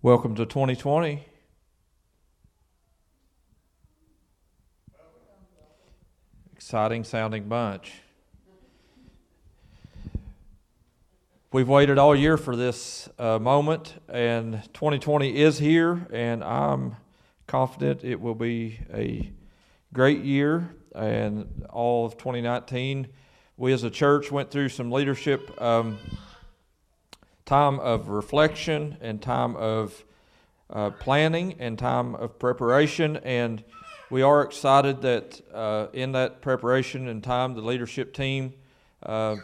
Welcome to 2020. Exciting sounding bunch. We've waited all year for this uh, moment, and 2020 is here, and I'm confident it will be a great year. And all of 2019, we as a church went through some leadership. Um, time of reflection and time of uh, planning and time of preparation. And we are excited that uh, in that preparation and time, the leadership team uh,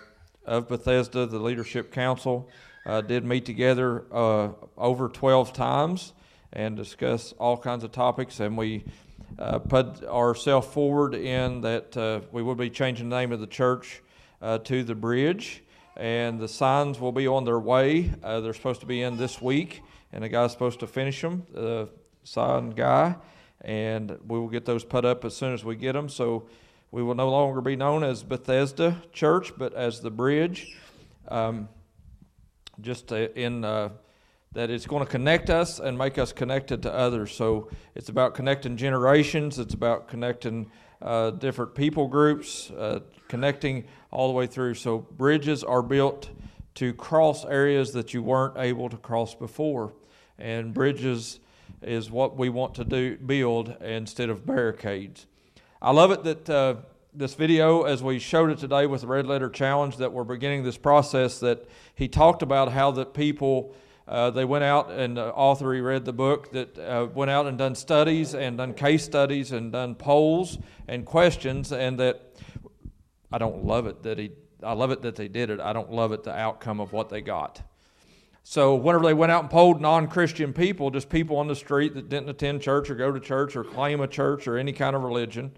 of Bethesda, the leadership council, uh, did meet together uh, over 12 times and discuss all kinds of topics. And we uh, put ourselves forward in that we will be changing the name of the church to the Bridge and the signs will be on their way. Uh, they're supposed to be in this week, and the guy's supposed to finish them, the sign guy, and we will get those put up as soon as we get them. So we will no longer be known as Bethesda Church, but as the Bridge. Um, just in uh, that it's going to connect us and make us connected to others. So it's about connecting generations. It's about connecting uh, different people groups, uh, connecting all the way through. So bridges are built to cross areas that you weren't able to cross before, and bridges is what we want to do build instead of barricades. I love it that uh, this video, as we showed it today with the Red Letter Challenge, that we're beginning this process. That he talked about how that people. Uh, they went out and the author he read the book that uh, went out and done studies and done case studies and done polls and questions and that I don't love it that he I love it that they did it. I don't love it the outcome of what they got. So whenever they went out and polled non-Christian people, just people on the street that didn't attend church or go to church or claim a church or any kind of religion,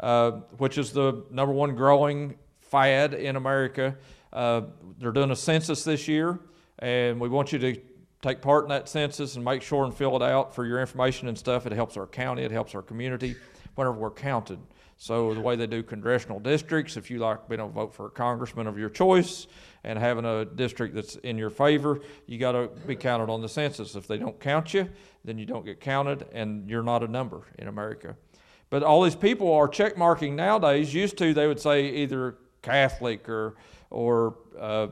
uh, which is the number one growing fad in America. Uh, they're doing a census this year, and we want you to take part in that census and make sure and fill it out for your information and stuff. It helps our county, it helps our community whenever we're counted. So the way they do congressional districts, if you like being able to vote for a congressman of your choice and having a district that's in your favor, you got to be counted on the census. If they don't count you, then you don't get counted, and you're not a number in America. But all these people are check marking nowadays. Used to, they would say either Catholic or or uh,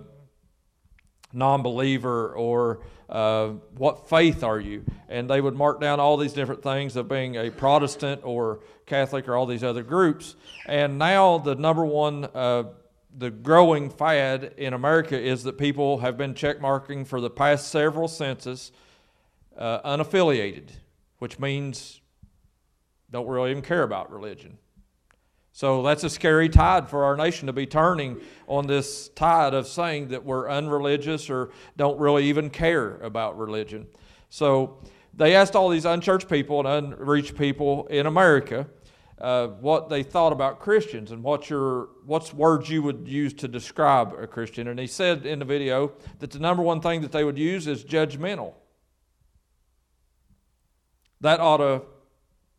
non-believer or uh, what faith are you? And they would mark down all these different things of being a Protestant or Catholic or all these other groups. And now the number one, uh, the growing fad in America is that people have been checkmarking for the past several census uh, unaffiliated, which means don't really even care about religion. So that's a scary tide for our nation to be turning on this tide of saying that we're unreligious or don't really even care about religion. So they asked all these unchurched people and unreached people in America uh, what they thought about Christians and what your what's words you would use to describe a Christian. And he said in the video that the number one thing that they would use is judgmental. That ought to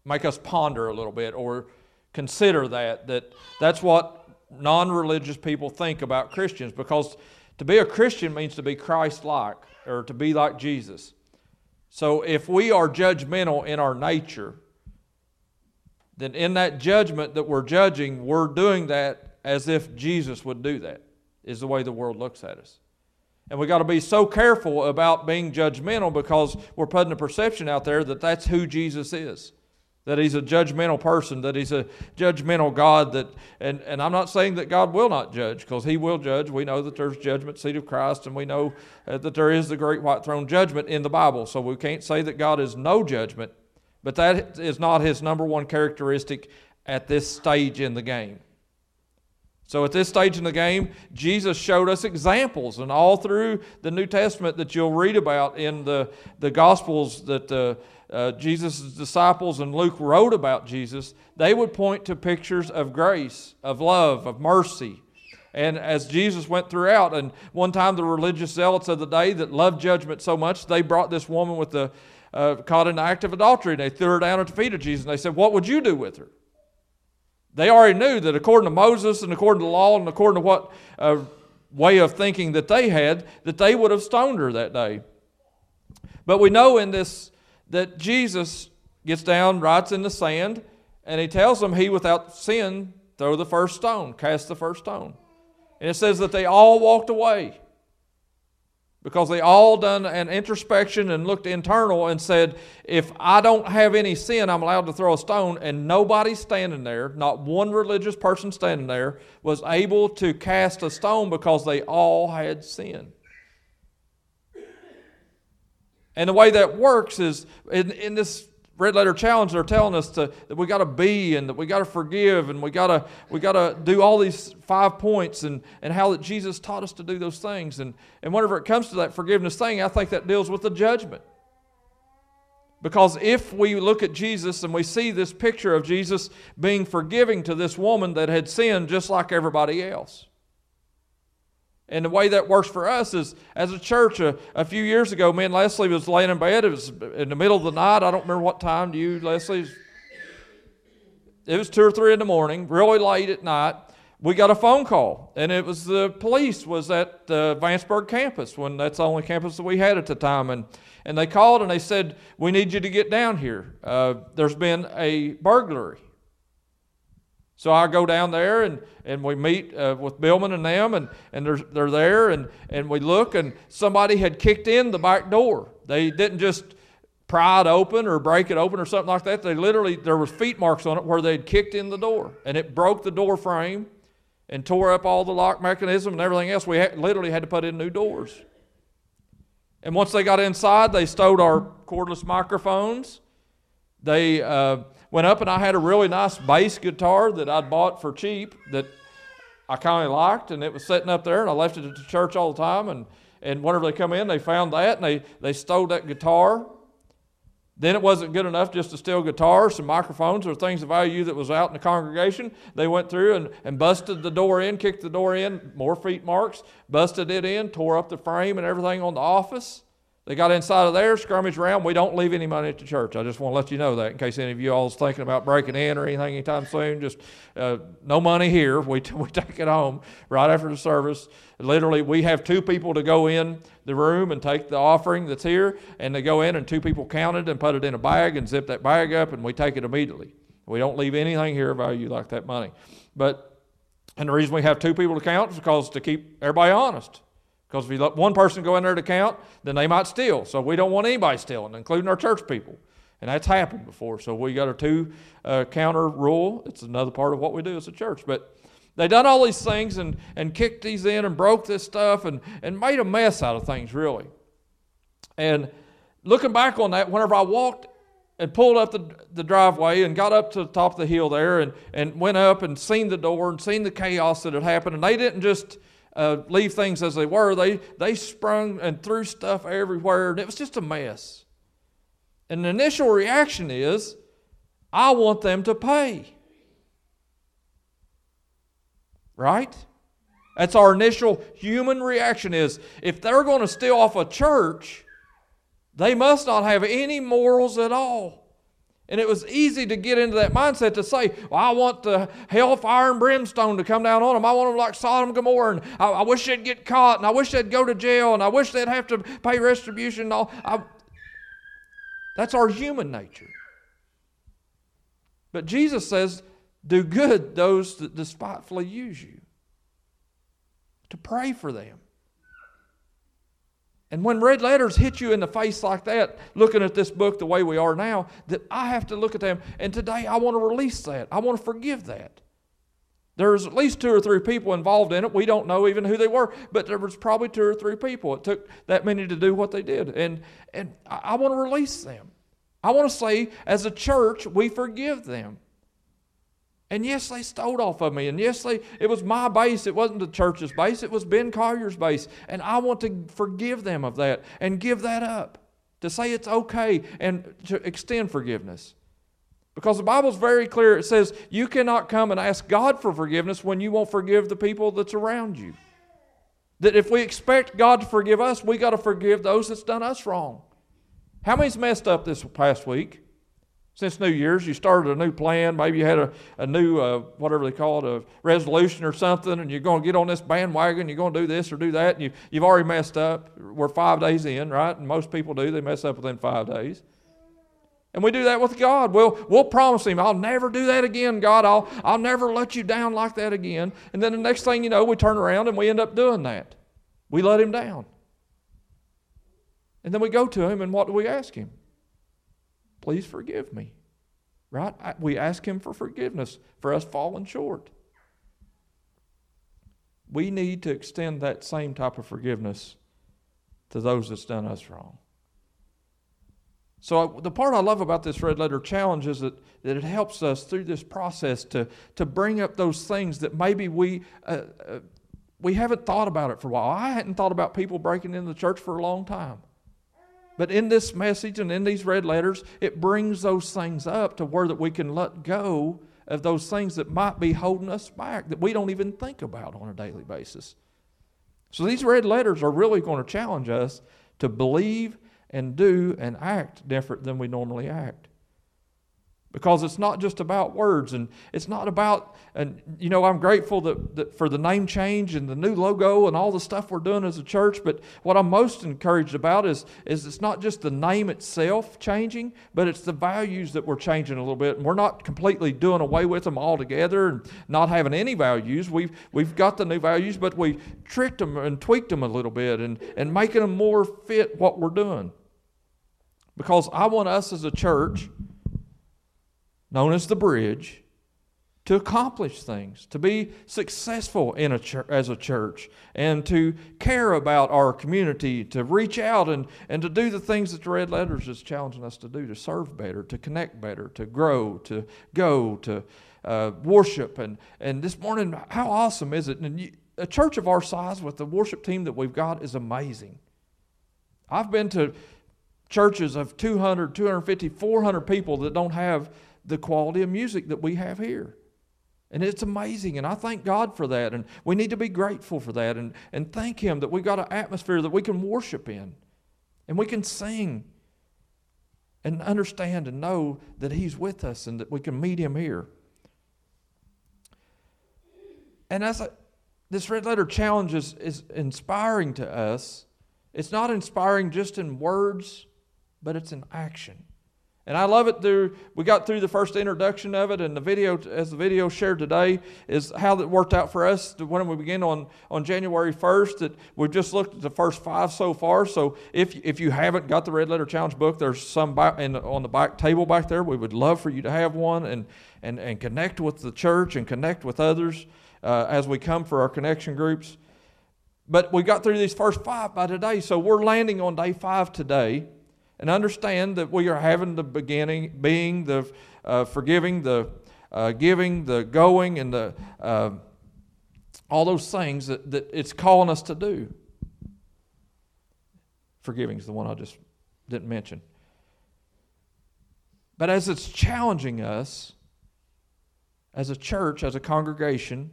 make us ponder a little bit or consider that that that's what non-religious people think about Christians because to be a Christian means to be Christ-like or to be like Jesus. So if we are judgmental in our nature, then in that judgment that we're judging, we're doing that as if Jesus would do that. Is the way the world looks at us. And we got to be so careful about being judgmental because we're putting a perception out there that that's who Jesus is that he's a judgmental person, that he's a judgmental God. That, and, and I'm not saying that God will not judge, because he will judge. We know that there's judgment seat of Christ, and we know uh, that there is the great white throne judgment in the Bible. So we can't say that God is no judgment, but that is not his number one characteristic at this stage in the game. So at this stage in the game, Jesus showed us examples, and all through the New Testament that you'll read about in the, the Gospels that uh, uh, Jesus' disciples and Luke wrote about Jesus, they would point to pictures of grace, of love, of mercy. And as Jesus went throughout, and one time the religious zealots of the day that loved judgment so much, they brought this woman with the uh, caught in the act of adultery, and they threw her down at the feet of Jesus, and they said, "What would you do with her?" They already knew that according to Moses and according to the law and according to what uh, way of thinking that they had, that they would have stoned her that day. But we know in this that Jesus gets down, writes in the sand, and he tells them, He without sin, throw the first stone, cast the first stone. And it says that they all walked away because they all done an introspection and looked internal and said if i don't have any sin i'm allowed to throw a stone and nobody standing there not one religious person standing there was able to cast a stone because they all had sin and the way that works is in, in this red letter challenge they're telling us to, that we got to be and that we got to forgive and we got to we got to do all these five points and and how that jesus taught us to do those things. And and whenever it comes to that forgiveness thing i think that deals with the judgment. Because if we look at jesus and we see this picture of jesus being forgiving to this woman that had sinned just like everybody else and the way that works for us is, as a church, a, a, few years ago, me and Leslie was laying in bed. It was in the middle of the night. I don't remember what time. Do you, Leslie? It was two or three in the morning, really late at night. We got a phone call, and it was the police was at the Vanceburg campus when that's the only campus that we had at the time, and and they called and they said we need you to get down here. Uh, there's been a burglary so I go down there and, and we meet uh, with Billman and them, and, and they're, they're there, and, and we look, and somebody had kicked in the back door. They didn't just pry it open or break it open or something like that. They literally, there was feet marks on it where they'd kicked in the door, and it broke the door frame and tore up all the lock mechanism and everything else. We literally had to put in new doors. And once they got inside, they stowed our cordless microphones. They... Uh, went up and I had a really nice bass guitar that I'd bought for cheap that I kind of liked, and it was sitting up there, and I left it at the church all the time. And, and whenever they come in, they found that, and they, they stole that guitar. Then it wasn't good enough just to steal guitars, some microphones, or things of value that was out in the congregation. They went through and, and busted the door in, kicked the door in, more feet marks, busted it in, tore up the frame and everything on the office. They got inside of there, skirmished around. We don't leave any money at the church. I just want to let you know that in case any of you all is thinking about breaking in or anything anytime soon. Just uh, no money here. We, we take it home right after the service. Literally, we have two people to go in the room and take the offering that's here, and they go in and two people count it and put it in a bag and zip that bag up, and we take it immediately. We don't leave anything here of value like that money. But and the reason we have two people to count is because to keep everybody honest. Because if you let one person go in there to count, then they might steal. So we don't want anybody stealing, including our church people. And that's happened before. So we got a two uh, counter rule. It's another part of what we do as a church. But they done all these things and, and kicked these in and broke this stuff and, and made a mess out of things, really. And looking back on that, whenever I walked and pulled up the, the driveway and got up to the top of the hill there and, and went up and seen the door and seen the chaos that had happened, and they didn't just uh, leave things as they were. They, they sprung and threw stuff everywhere, and it was just a mess. And the initial reaction is, I want them to pay. Right? That's our initial human reaction is if they're going to steal off a church, they must not have any morals at all. And it was easy to get into that mindset to say, well, I want the hellfire and brimstone to come down on them. I want them like Sodom and Gomorrah. And I, I wish they'd get caught. And I wish they'd go to jail. And I wish they'd have to pay retribution. And all. I, that's our human nature. But Jesus says, do good those that despitefully use you. To pray for them. And when red letters hit you in the face like that, looking at this book the way we are now, that I have to look at them. And today I want to release that. I want to forgive that. There's at least two or three people involved in it. We don't know even who they were, but there was probably two or three people. It took that many to do what they did. And, and I, I want to release them. I want to say, as a church, we forgive them. And yes, they stole off of me. And yes, they, it was my bass. It wasn't the church's bass. It was Ben Collier's bass. And I want to forgive them of that and give that up. To say it's okay and to extend forgiveness. Because the Bible's very clear. It says you cannot come and ask God for forgiveness when you won't forgive the people that's around you. That if we expect God to forgive us, we got to forgive those that's done us wrong. How many's messed up this past week? Since New Year's. You started a new plan. Maybe you had a, a new, uh, whatever they call it, a resolution or something, and you're going to get on this bandwagon. You're going to do this or do that, and you, you've already messed up. We're five days in, right? And most people do. They mess up within five days. And we do that with God. We'll, we'll promise Him, I'll never do that again, God. I'll, I'll never let you down like that again. And then the next thing you know, we turn around and we end up doing that. We let Him down. And then we go to Him, and what do we ask Him? Please forgive me. Right? We ask Him for forgiveness for us falling short. We need to extend that same type of forgiveness to those that's done us wrong. So, the part I love about this red letter challenge is that, that it helps us through this process to, to bring up those things that maybe we, uh, uh, we haven't thought about it for a while. I hadn't thought about people breaking into the church for a long time. But in this message and in these red letters, it brings those things up to where that we can let go of those things that might be holding us back that we don't even think about on a daily basis. So these red letters are really going to challenge us to believe and do and act different than we normally act because it's not just about words and it's not about and you know i'm grateful that, that, for the name change and the new logo and all the stuff we're doing as a church but what i'm most encouraged about is, is it's not just the name itself changing but it's the values that we're changing a little bit and we're not completely doing away with them altogether and not having any values. We've, we've got the new values but we tricked them and tweaked them a little bit and, and making them more fit what we're doing. Because i want us as a church known as the bridge, to accomplish things, to be successful in a ch- as a church, and to care about our community, to reach out and, and to do the things that the Red Letters is challenging us to do, to serve better, to connect better, to grow, to go, to uh, worship. And, and this morning, how awesome is it? And you, a church of our size with the worship team that we've got is amazing. I've been to churches of 200, 250, 400 people that don't have the quality of music that we have here. And it's amazing, and I thank God for that. And we need to be grateful for that and, and thank Him that we've got an atmosphere that we can worship in and we can sing and understand and know that He's with us and that we can meet Him here. And as I, this red letter challenge is, is inspiring to us, it's not inspiring just in words, but it's in action. And I love it through, we got through the first introduction of it, and the video, as the video shared today, is how that worked out for us when we began on, on January 1st. That we've just looked at the first five so far. So if, if you haven't got the Red Letter Challenge book, there's some in, on the back table back there. We would love for you to have one and, and, and connect with the church and connect with others uh, as we come for our connection groups. But we got through these first five by today, so we're landing on day five today and understand that we are having the beginning, being the uh, forgiving, the uh, giving, the going, and the uh, all those things that, that it's calling us to do. Forgiving is the one I just didn't mention. But as it's challenging us as a church, as a congregation,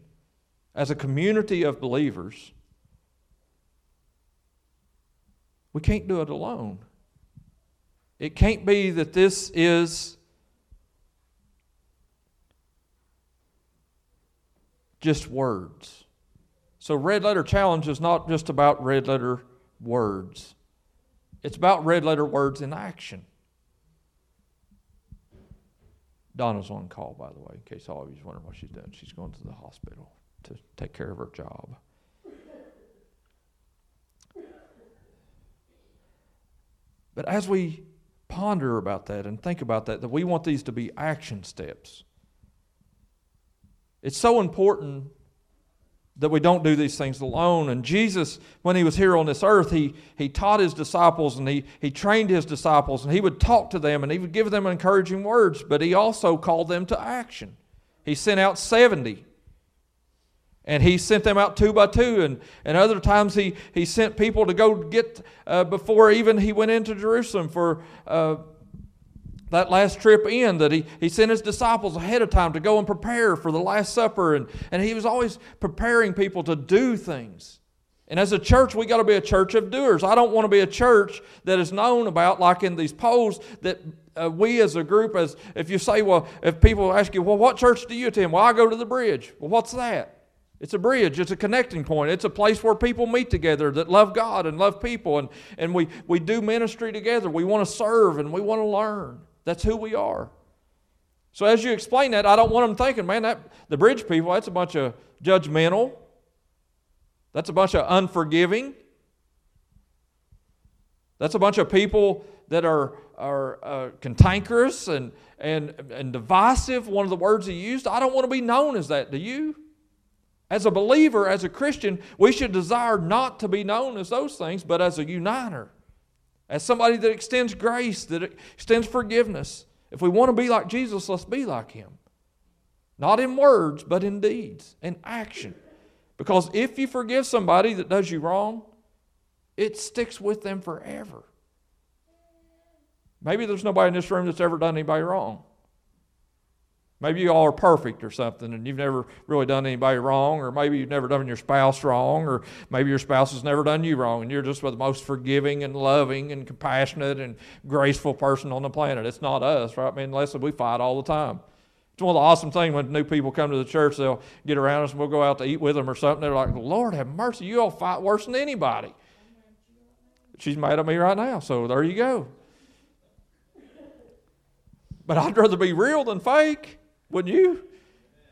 as a community of believers, we can't do it alone. It can't be that this is just words. So, red letter challenge is not just about red letter words, it's about red letter words in action. Donna's on call, by the way, in case all of you wondering what she's doing. She's going to the hospital to take care of her job. But as we ponder about that and think about that, that we want these to be action steps. It's so important that we don't do these things alone. And Jesus, when he was here on this earth, he, he taught his disciples and he, he trained his disciples and he would talk to them and he would give them encouraging words, but he also called them to action. He sent out 70 and he sent them out two by two. And, and other times he, he sent people to go get, uh, before even he went into Jerusalem for uh, that last trip in, that he, he sent his disciples ahead of time to go and prepare for the Last Supper. And, and he was always preparing people to do things. And as a church, we got to be a church of doers. I don't want to be a church that is known about, like in these polls, that uh, we as a group, as if you say, well, if people ask you, well, what church do you attend? Well, I go to the bridge. Well, what's that? It's a bridge, it's a connecting point, it's a place where people meet together that love God and love people, and, and we, we do ministry together. We want to serve and we want to learn. That's who we are. So as you explain that, I don't want them thinking, man, that the bridge people, that's a bunch of judgmental, that's a bunch of unforgiving. That's a bunch of people that are, are uh, cantankerous and, and, and divisive. One of the words he used. I don't want to be known as that. Do you? As a believer, as a Christian, we should desire not to be known as those things, but as a uniter, as somebody that extends grace, that extends forgiveness. If we want to be like Jesus, let's be like him. Not in words, but in deeds and action. Because if you forgive somebody that does you wrong, it sticks with them forever. Maybe there's nobody in this room that's ever done anybody wrong. Maybe you all are perfect or something and you've never really done anybody wrong, or maybe you've never done your spouse wrong, or maybe your spouse has never done you wrong and you're just the most forgiving and loving and compassionate and graceful person on the planet. It's not us, right? I mean, unless we fight all the time. It's one of the awesome things when new people come to the church, they'll get around us and we'll go out to eat with them or something. They're like, Lord have mercy, you all fight worse than anybody. She's mad at me right now, so there you go. But I'd rather be real than fake, wouldn't you?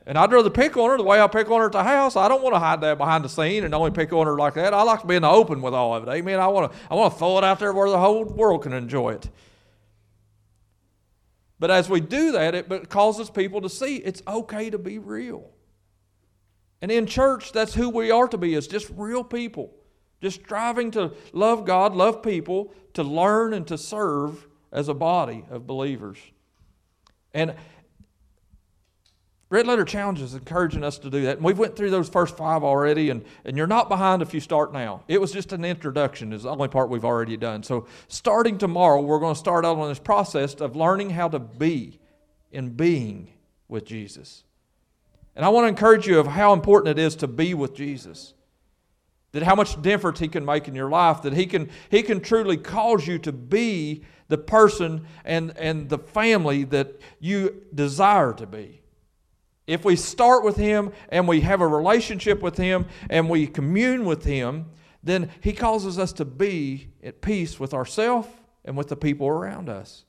And I'd rather pick on her the way I pick on her at the house. I don't want to hide that behind the scene and only pick on her like that. I like to be in the open with all of it. Amen. I want to, I want to throw it out there where the whole world can enjoy it. But as we do that, it causes people to see it's okay to be real. And in church, that's who we are to be, is just real people. Just striving to love God, love people, to learn and to serve as a body of believers. And Red Letter Challenge is encouraging us to do that. And we've went through those first five already, and, and you're not behind if you start now. It was just an introduction, is the only part we've already done. So starting tomorrow, we're going to start out on this process of learning how to be in being with Jesus. And I want to encourage you of how important it is to be with Jesus. That how much difference he can make in your life, that he can, he can truly cause you to be the person and, and the family that you desire to be. If we start with Him and we have a relationship with Him and we commune with Him, then He causes us to be at peace with ourselves and with the people around us.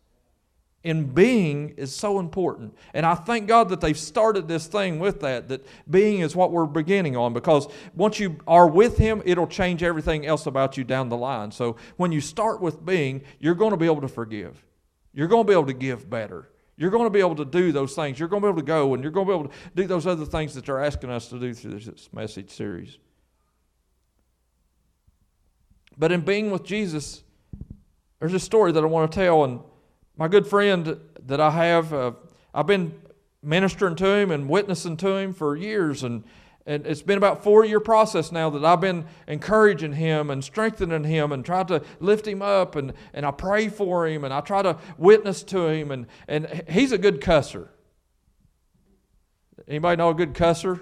And being is so important. And I thank God that they've started this thing with that, that being is what we're beginning on because once you are with Him, it'll change everything else about you down the line. So when you start with being, you're going to be able to forgive, you're going to be able to give better. You're going to be able to do those things. You're going to be able to go and you're going to be able to do those other things that they're asking us to do through this message series. But in being with Jesus, there's a story that I want to tell. And my good friend that I have, uh, I've been ministering to him and witnessing to him for years. And and it's been about four year process now that I've been encouraging him and strengthening him and trying to lift him up and, and I pray for him and I try to witness to him and, and he's a good cusser. Anybody know a good cusser?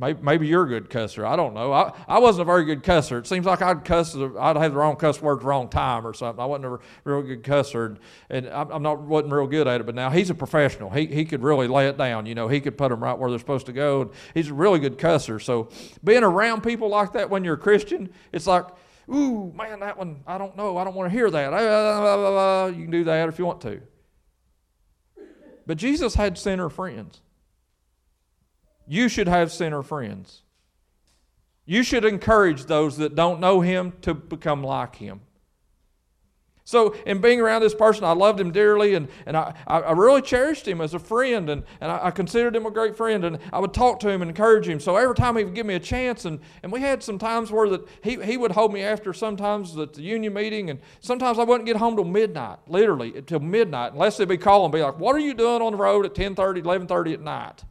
Maybe, maybe you're a good cusser. I don't know. I, I wasn't a very good cusser. It seems like I'd cuss, I'd have the wrong cuss word the wrong time or something. I wasn't a real good cusser, and, and I'm not wasn't real good at it. But now he's a professional. He he could really lay it down. You know, he could put them right where they're supposed to go. And he's a really good cusser. So being around people like that when you're a Christian, it's like, ooh man, that one I don't know. I don't want to hear that. Uh, you can do that if you want to. But Jesus had sinner friends. You should have sinner friends. You should encourage those that don't know him to become like him. So, in being around this person, I loved him dearly and, and I, I really cherished him as a friend and, and I, considered him a great friend and I would talk to him and encourage him. So, every time he would give me a chance, and, and we had some times where that he, he would hold me after sometimes at the union meeting, and sometimes I wouldn't get home till midnight, literally, till midnight, unless they'd be calling and be like, What are you doing on the road at 10:30, 11:30 at night?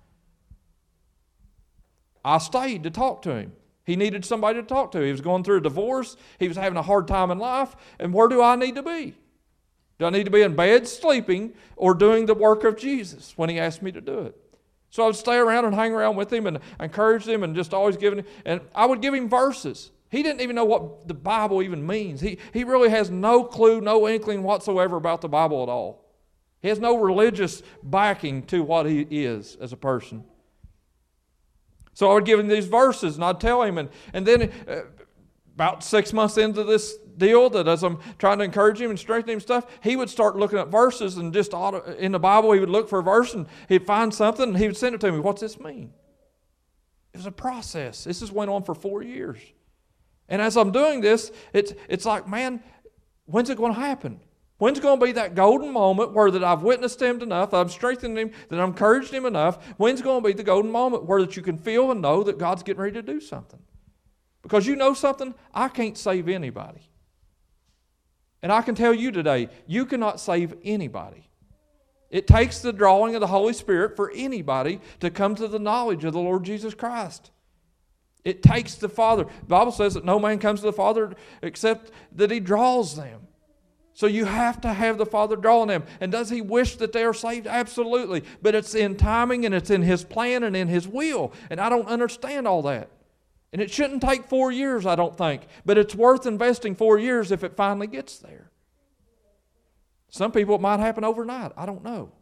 I stayed to talk to him. He needed somebody to talk to. He was going through a divorce. He was having a hard time in life. And where do I need to be? Do I need to be in bed sleeping or doing the work of Jesus when he asked me to do it? So I would stay around and hang around with him and encourage him and just always giving him, and I would give him verses. He didn't even know what the Bible even means. He, he really has no clue, no inkling whatsoever about the Bible at all. He has no religious backing to what he is as a person. So I would give him these verses and I'd tell him, and, and then uh, about six months into this deal, that as I'm trying to encourage him and strengthen him stuff, he would start looking at verses and just auto, in the Bible, he would look for a verse and he'd find something and he would send it to me. What's this mean? It was a process. This has went on for four years. And as I'm doing this, it's, it's like, man, when's it going to happen? When's going to be that golden moment where that I've witnessed him enough, I've strengthened him, that I've encouraged him enough? When's going to be the golden moment where that you can feel and know that God's getting ready to do something? Because you know something, I can't save anybody. And I can tell you today, you cannot save anybody. It takes the drawing of the Holy Spirit for anybody to come to the knowledge of the Lord Jesus Christ. It takes the Father. The Bible says that no man comes to the Father except that He draws them. So you have to have the Father drawing them. And does He wish that they are saved? Absolutely. But it's in timing and it's in His plan and in His will. And I don't understand all that. And it shouldn't take four years, I don't think. But it's worth investing four years if it finally gets there. Some people, it might happen overnight. I don't know.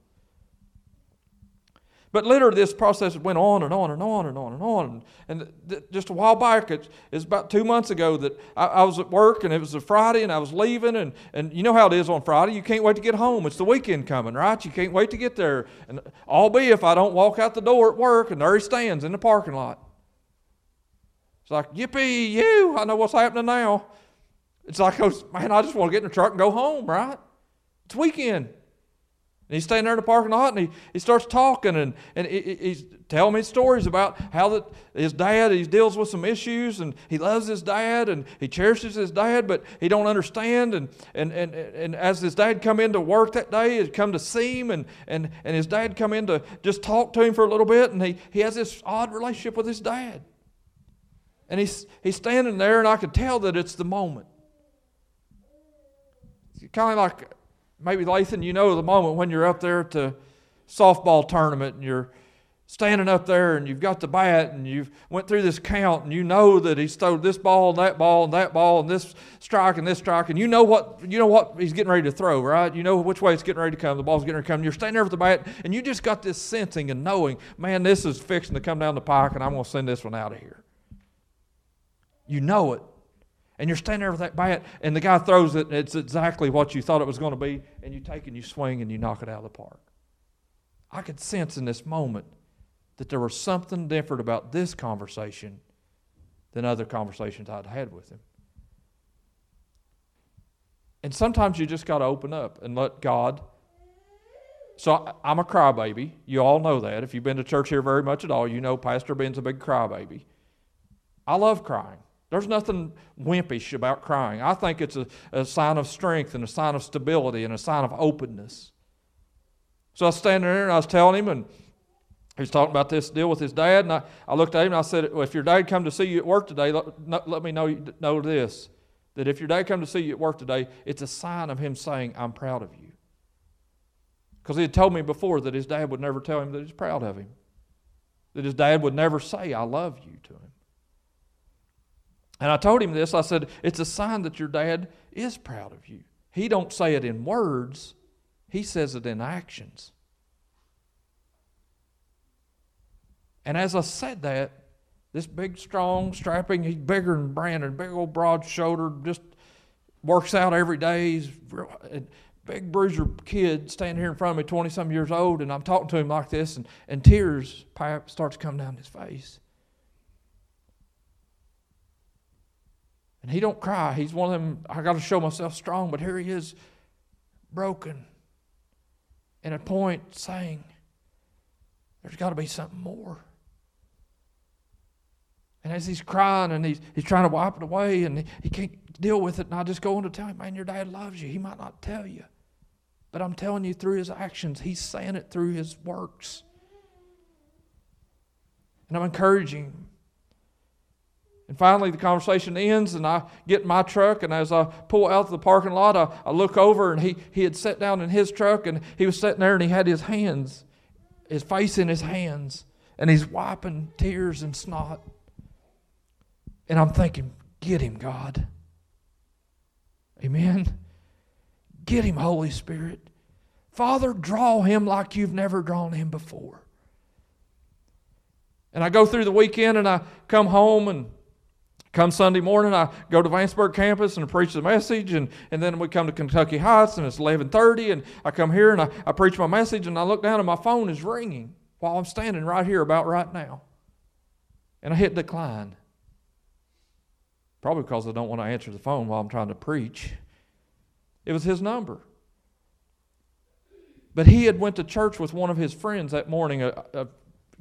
But literally, this process went on and on and on and on and on. And th- just a while back, it's, it's about two months ago that I, I, was at work and it was a Friday and I was leaving. And, and you know how it is on Friday. You can't wait to get home. It's the weekend coming, right? You can't wait to get there. And albeit if I don't walk out the door at work and there he stands in the parking lot. It's like, yippee, you, I know what's happening now. It's like, oh, man, I just want to get in the truck and go home, right? It's weekend. And he's standing there in the parking lot and he, he starts talking and, and he, he's telling me stories about how that his dad, he deals with some issues and he loves his dad and he cherishes his dad, but he don't understand. And, and, and, and as his dad come into work that day, he'd come to see him and, and, and his dad come in to just talk to him for a little bit and he, he has this odd relationship with his dad. And he's, he's standing there and I could tell that it's the moment. It's kind of like Maybe, Lathan, you know the moment when you're up there at the softball tournament and you're standing up there and you've got the bat and you've went through this count and you know that he's thrown this ball and that ball and that ball and this strike and this strike and you know what you know what he's getting ready to throw, right? You know which way it's getting ready to come. The ball's getting ready to come. You're standing there with the bat and you just got this sensing and knowing, man, this is fixing to come down the pike and I'm going to send this one out of here. You know it. And you're standing there with that bat, and the guy throws it, and it's exactly what you thought it was going to be, and you take and you swing and you knock it out of the park. I could sense in this moment that there was something different about this conversation than other conversations I'd had with him. And sometimes you just got to open up and let God. So I'm a crybaby. You all know that. If you've been to church here very much at all, you know Pastor Ben's a big crybaby. I love crying. There's nothing wimpish about crying. I think it's a, a, sign of strength and a sign of stability and a sign of openness. So I was standing there and I was telling him, and he was talking about this deal with his dad. And I, I looked at him and I said, well, If your dad come to see you at work today, let, let me know, know this that if your dad come to see you at work today, it's a sign of him saying, I'm proud of you. Because he had told me before that his dad would never tell him that he's proud of him, that his dad would never say, I love you to him. And I told him this. I said, it's a sign that your dad is proud of you. He don't say it in words, he says it in actions. And as I said that, this big, strong, strapping, he's bigger than Brandon, big old broad shouldered, just works out every day. He's a big bruiser kid standing here in front of me, 20 some years old, and I'm talking to him like this, and, and tears starts come down his face. And he don't cry. He's one of them, I got to show myself strong, but here he is, broken. And a point saying, there's got to be something more. And as he's crying and he's, he's trying to wipe it away and he, he can't deal with it, and I just go on to tell him, man, your dad loves you. He might not tell you. But I'm telling you through his actions, he's saying it through his works. And I'm encouraging him. And finally, the conversation ends, and I get in my truck, and as I pull out of the parking lot, I, I look over, and he, he had sat down in his truck, and he was sitting there, and he had his hands his face in his hands, and he's wiping tears and snot. And I'm thinking, get him, God. Amen. Get him, Holy Spirit. Father, draw him like you've never drawn him before. And I go through the weekend and I come home and come Sunday morning I go to Vanceburg campus and preach the message and, and then we come to Kentucky Heights and it's 1130 and I come here and I, I preach my message and I look down and my phone is ringing while I'm standing right here about right now. And I hit decline. Probably because I don't want to answer the phone while I'm trying to preach. It was his number. But he had went to church with one of his friends that morning, a, a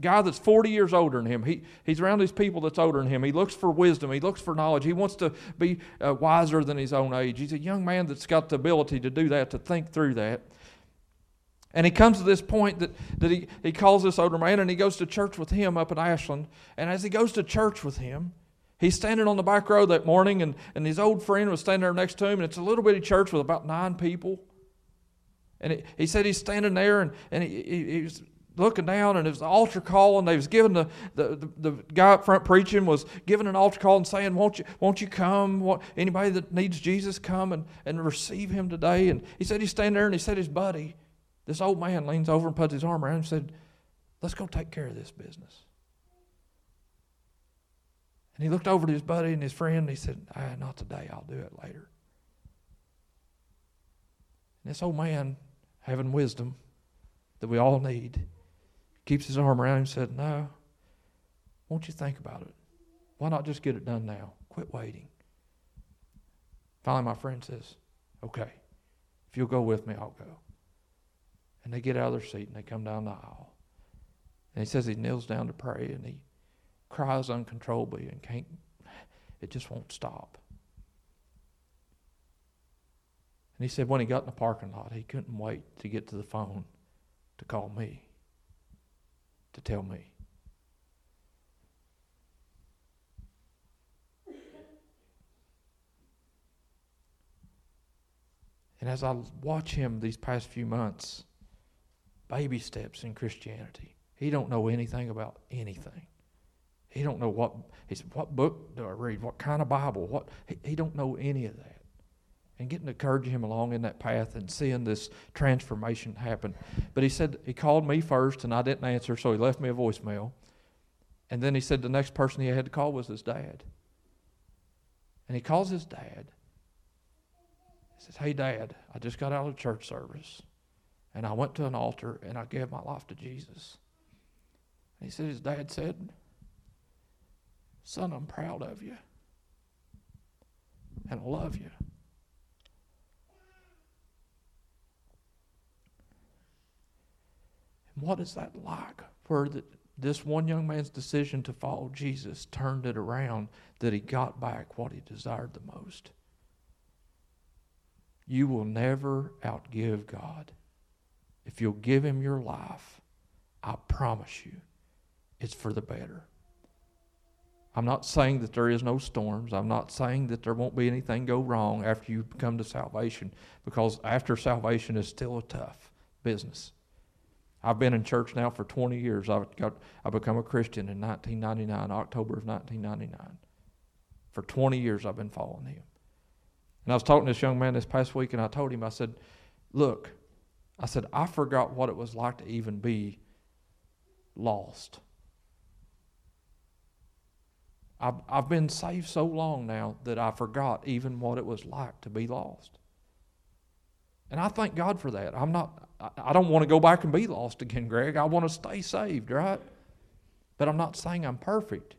guy that's 40 years older than him. He, he's around these people that's older than him. He looks for wisdom. He looks for knowledge. He wants to be uh, wiser than his own age. He's a young man that's got the ability to do that, to think through that. And he comes to this point that, that he, he calls this older man and he goes to church with him up in Ashland. And as he goes to church with him, he's standing on the back row that morning and, and his old friend was standing there next to him. And it's a little bitty church with about nine people. And it, he said he's standing there and, and he, he, he's looking down and it was the altar call and they was giving the, the, the, the, guy up front preaching was giving an altar call and saying won't you won't you come what, anybody that needs jesus come and, and receive him today and he said he's standing there and he said his buddy this old man leans over and puts his arm around him and said, Let's go take care of this business. And he looked over to his buddy and his friend and he said, ah, Not today, I'll do it later. And this old man, having wisdom that we all need, keeps his arm around him and said, No, won't you think about it? Why not just get it done now? Quit waiting. Finally, my friend says, Okay, if you'll go with me, I'll go. And they get out of their seat and they come down the aisle. And he says he kneels down to pray and he cries uncontrollably and can't, it just won't stop. And he said when he got in the parking lot, he couldn't wait to get to the phone to call me, to tell me. And as I watch him these past few months, baby steps in Christianity. He don't know anything about anything. He don't know what he said, what book do I read? What kind of Bible? What he, he don't know any of that. And getting to encourage him along in that path and seeing this transformation happen. But he said he called me first and I didn't answer, so he left me a voicemail. And then he said the next person he had to call was his dad. And he calls his dad. He says, Hey dad, I just got out of church service. And I went to an altar and I gave my life to Jesus. And he said, his dad said, Son, I'm proud of you. And I love you. What is that like? For the, this one young man's decision to follow Jesus turned it around that he got back what he desired the most. You will never outgive God. If you'll give Him your life, I promise you, it's for the better. I'm not saying that there is no storms. I'm not saying that there won't be anything go wrong after you come to salvation, because after salvation is still a tough business. I've been in church now for 20 years. I got I become a Christian in 1999, October of 1999. For 20 years, I've been following Him. And I was talking to this young man this past week, and I told him, I said, "Look, I said, I forgot what it was like to even be lost. I've, I've been saved so long now that I forgot even what it was like to be lost. And I thank God for that. I'm not, I, don't want to go back and be lost again, Greg. I want to stay saved, right? But I'm not saying I'm perfect.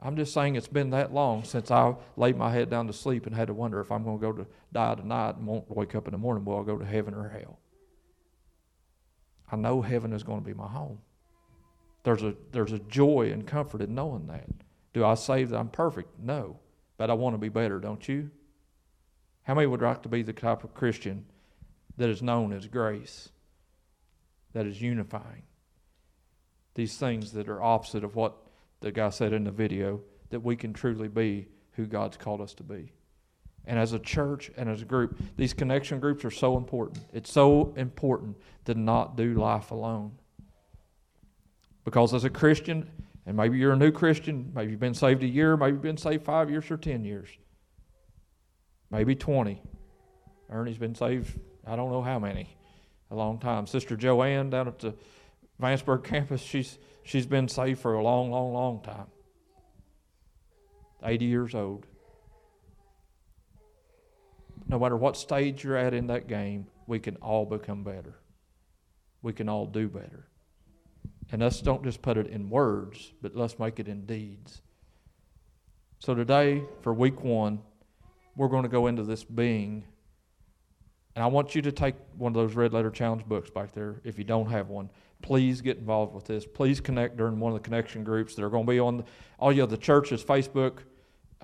I'm just saying it's been that long since I laid my head down to sleep and had to wonder if I'm going to go to die tonight and won't wake up in the morning. Will I go to heaven or hell? I know heaven is going to be my home. There's a there's a joy and comfort in knowing that. Do I say that I'm perfect? No, but I want to be better, don't you? How many would like to be the type of Christian that is known as grace, that is unifying? These things that are opposite of what the guy said in the video, that we can truly be who God's called us to be. And as a church and as a group, these connection groups are so important. It's so important to not do life alone. Because as a Christian, and maybe you're a new Christian, maybe you've been saved a year, maybe you've been saved five years or ten years, maybe 20. Ernie's been saved, I don't know how many, a long time. Sister Joanne down at the Vanceburg campus, she's, she's been saved for a long, long, long time. 80 years old. No matter what stage you're at in that game, we can all become better. We can all do better. And let's don't just put it in words, but let's make it in deeds. So today, for week one, we're going to go into this being. And I want you to take one of those red letter challenge books back there if you don't have one. Please get involved with this. Please connect during one of the connection groups that are going to be on all you know, the church's Facebook.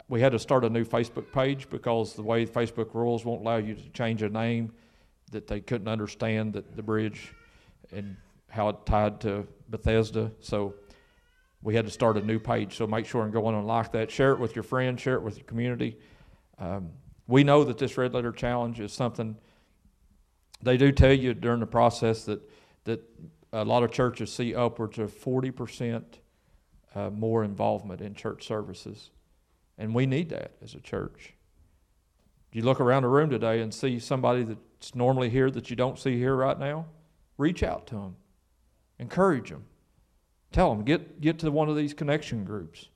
We had to start a new Facebook page because the way Facebook rules won't allow you to change a name that they couldn't understand that the bridge and how it tied to Bethesda. So we had to start a new page. So make sure and go on and like that. Share it with your friends. Share it with your community. Um, we know that this red letter challenge is something they do tell you during the process that that a lot of churches see upwards of 40% uh, more involvement in church services. And we need that as a church. You look around the room today and see somebody that's normally here that you don't see here right now, reach out to them, encourage them, tell them, get, get to one of these connection groups.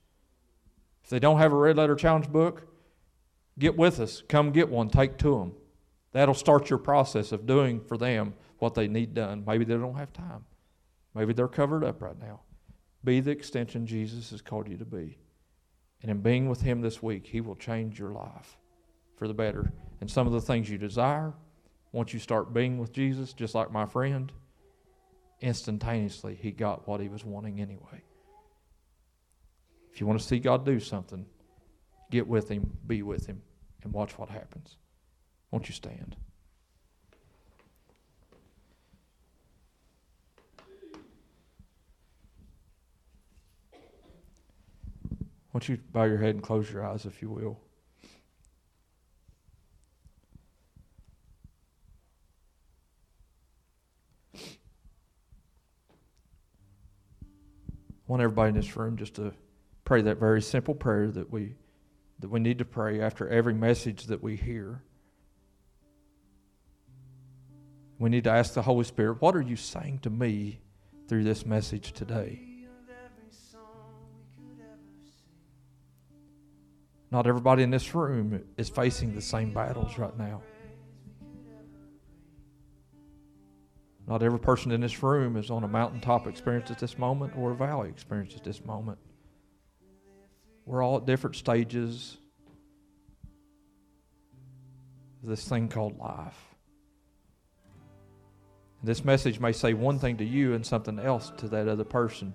If they don't have a red letter challenge book, get with us. Come get one, take to them. That'll start your process of doing for them what they need done. Maybe they don't have time. Maybe they're covered up right now. Be the extension Jesus has called you to be. And in being with Him this week, He will change your life for the better. And some of the things you desire, once you start being with Jesus, just like my friend, instantaneously he got what he was wanting anyway. If you want to see God do something, get with Him, be with Him, and watch what happens. Won't you stand? Won't you bow your head and close your eyes, if you will? I want everybody in this room just to pray that very simple prayer that we that we need to pray after every message that we hear. We need to ask the Holy Spirit, what are you saying to me through this message today? Not everybody in this room is facing the same battles right now. Not every person in this room is on a mountaintop experience at this moment or a valley experience at this moment. We're all at different stages of this thing called life. This message may say one thing to you and something else to that other person,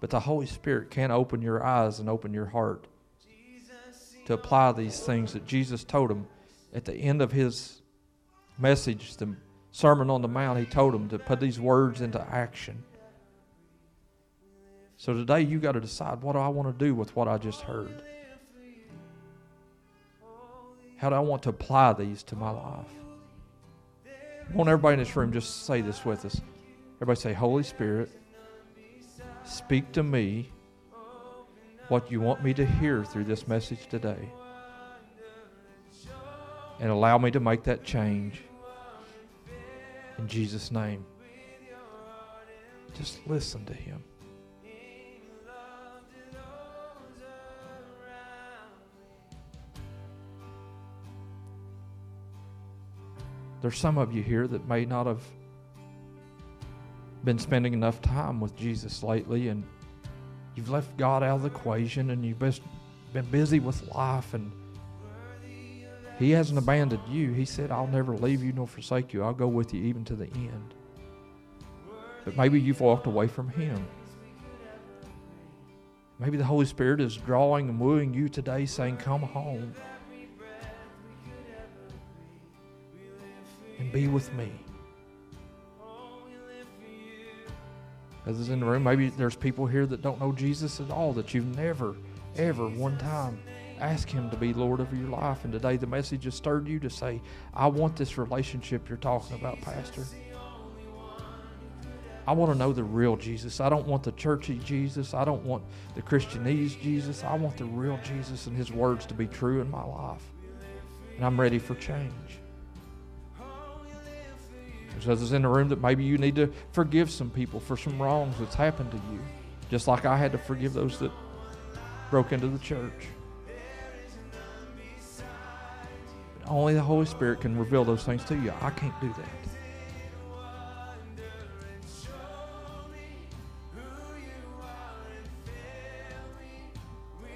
but the Holy Spirit can open your eyes and open your heart to apply these things that Jesus told him at the end of his message, the Sermon on the Mount. He told him to put these words into action. So today you got to decide what do I want to do with what I just heard? How do I want to apply these to my life? I want everybody in this room just say this with us. Everybody say, Holy Spirit, speak to me what you want me to hear through this message today. And allow me to make that change. In Jesus' name. Just listen to Him. There's some of you here that may not have been spending enough time with Jesus lately and you've left God out of the equation and you've been busy with life and he hasn't abandoned you. He said, I'll never leave you nor forsake you. I'll go with you even to the end. But maybe you've walked away from him. Maybe the Holy Spirit is drawing and wooing you today, saying, Come home be with me. Others in the room, maybe there's people here that don't know Jesus at all, that you've never, ever one time asked Him to be Lord of your life. And today the message has stirred you to say, I want this relationship you're talking about, Pastor. I want to know the real Jesus. I don't want the churchy Jesus. I don't want the Christianese Jesus. I want the real Jesus and his words to be true in my life. And I'm ready for change. There's others in the room that maybe you need to forgive some people for some wrongs that's happened to you, just like I had to forgive those that broke into the church. Only the Holy Spirit can reveal those things to you. I can't do that.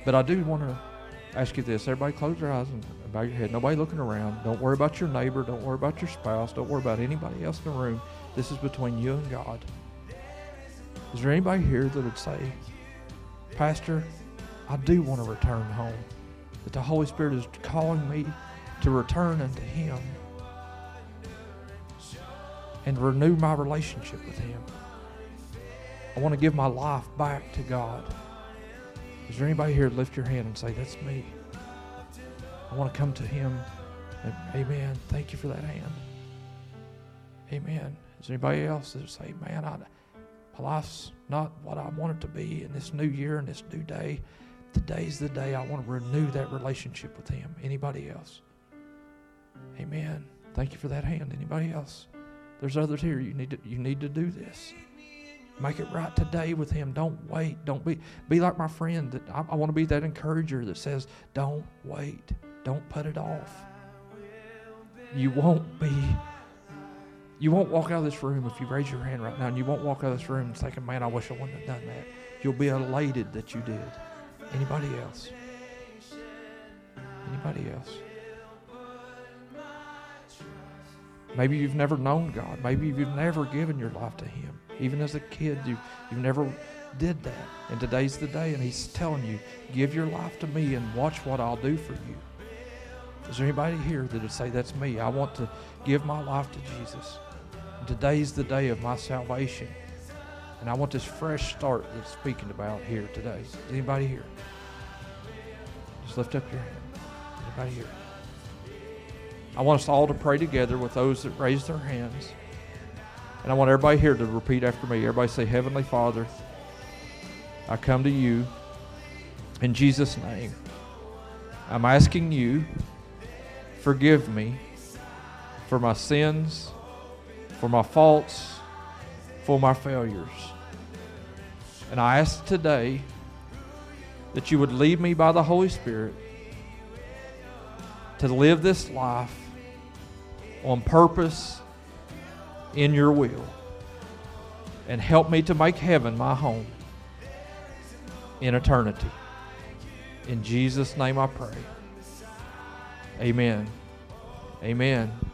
But I do want to ask you this. Everybody close your eyes and bow your head. Nobody looking around. Don't worry about your neighbor. Don't worry about your spouse. Don't worry about anybody else in the room. This is between you and God. Is there anybody here that would say, Pastor, I do want to return home? That the Holy Spirit is calling me to return unto Him and renew my relationship with Him. I want to give my life back to God. Is there anybody here lift your hand and say, That's me? I want to come to Him. Amen. Thank you for that hand. Amen. Is there anybody else that say, Man, I, my life's not what I want it to be in this new year and this new day? Today's the day I want to renew that relationship with Him. Anybody else? Amen. Thank you for that hand. Anybody else? There's others here. You need to you need to do this. Make it right today with him. Don't wait. Don't be be like my friend that I, I want to be that encourager that says, Don't wait. Don't put it off. You won't be you won't walk out of this room if you raise your hand right now, and you won't walk out of this room thinking, Man, I wish I wouldn't have done that. You'll be elated that you did. Anybody else? Anybody else? Maybe you've never known God. Maybe you've never given your life to Him. Even as a kid, you, you never did that. And today's the day, and He's telling you, give your life to me and watch what I'll do for you. Is there anybody here that would say, That's me? I want to give my life to Jesus. Today's the day of my salvation. And I want this fresh start that's speaking about here today. Is anybody here? Just lift up your hand. Anybody here? I want us all to pray together with those that raise their hands. And I want everybody here to repeat after me. Everybody say, Heavenly Father, I come to you in Jesus' name. I'm asking you, forgive me for my sins, for my faults, for my failures. And I ask today that you would lead me by the Holy Spirit to live this life on purpose in your will. And help me to make heaven my home in eternity. In Jesus' name I pray. Amen. Amen.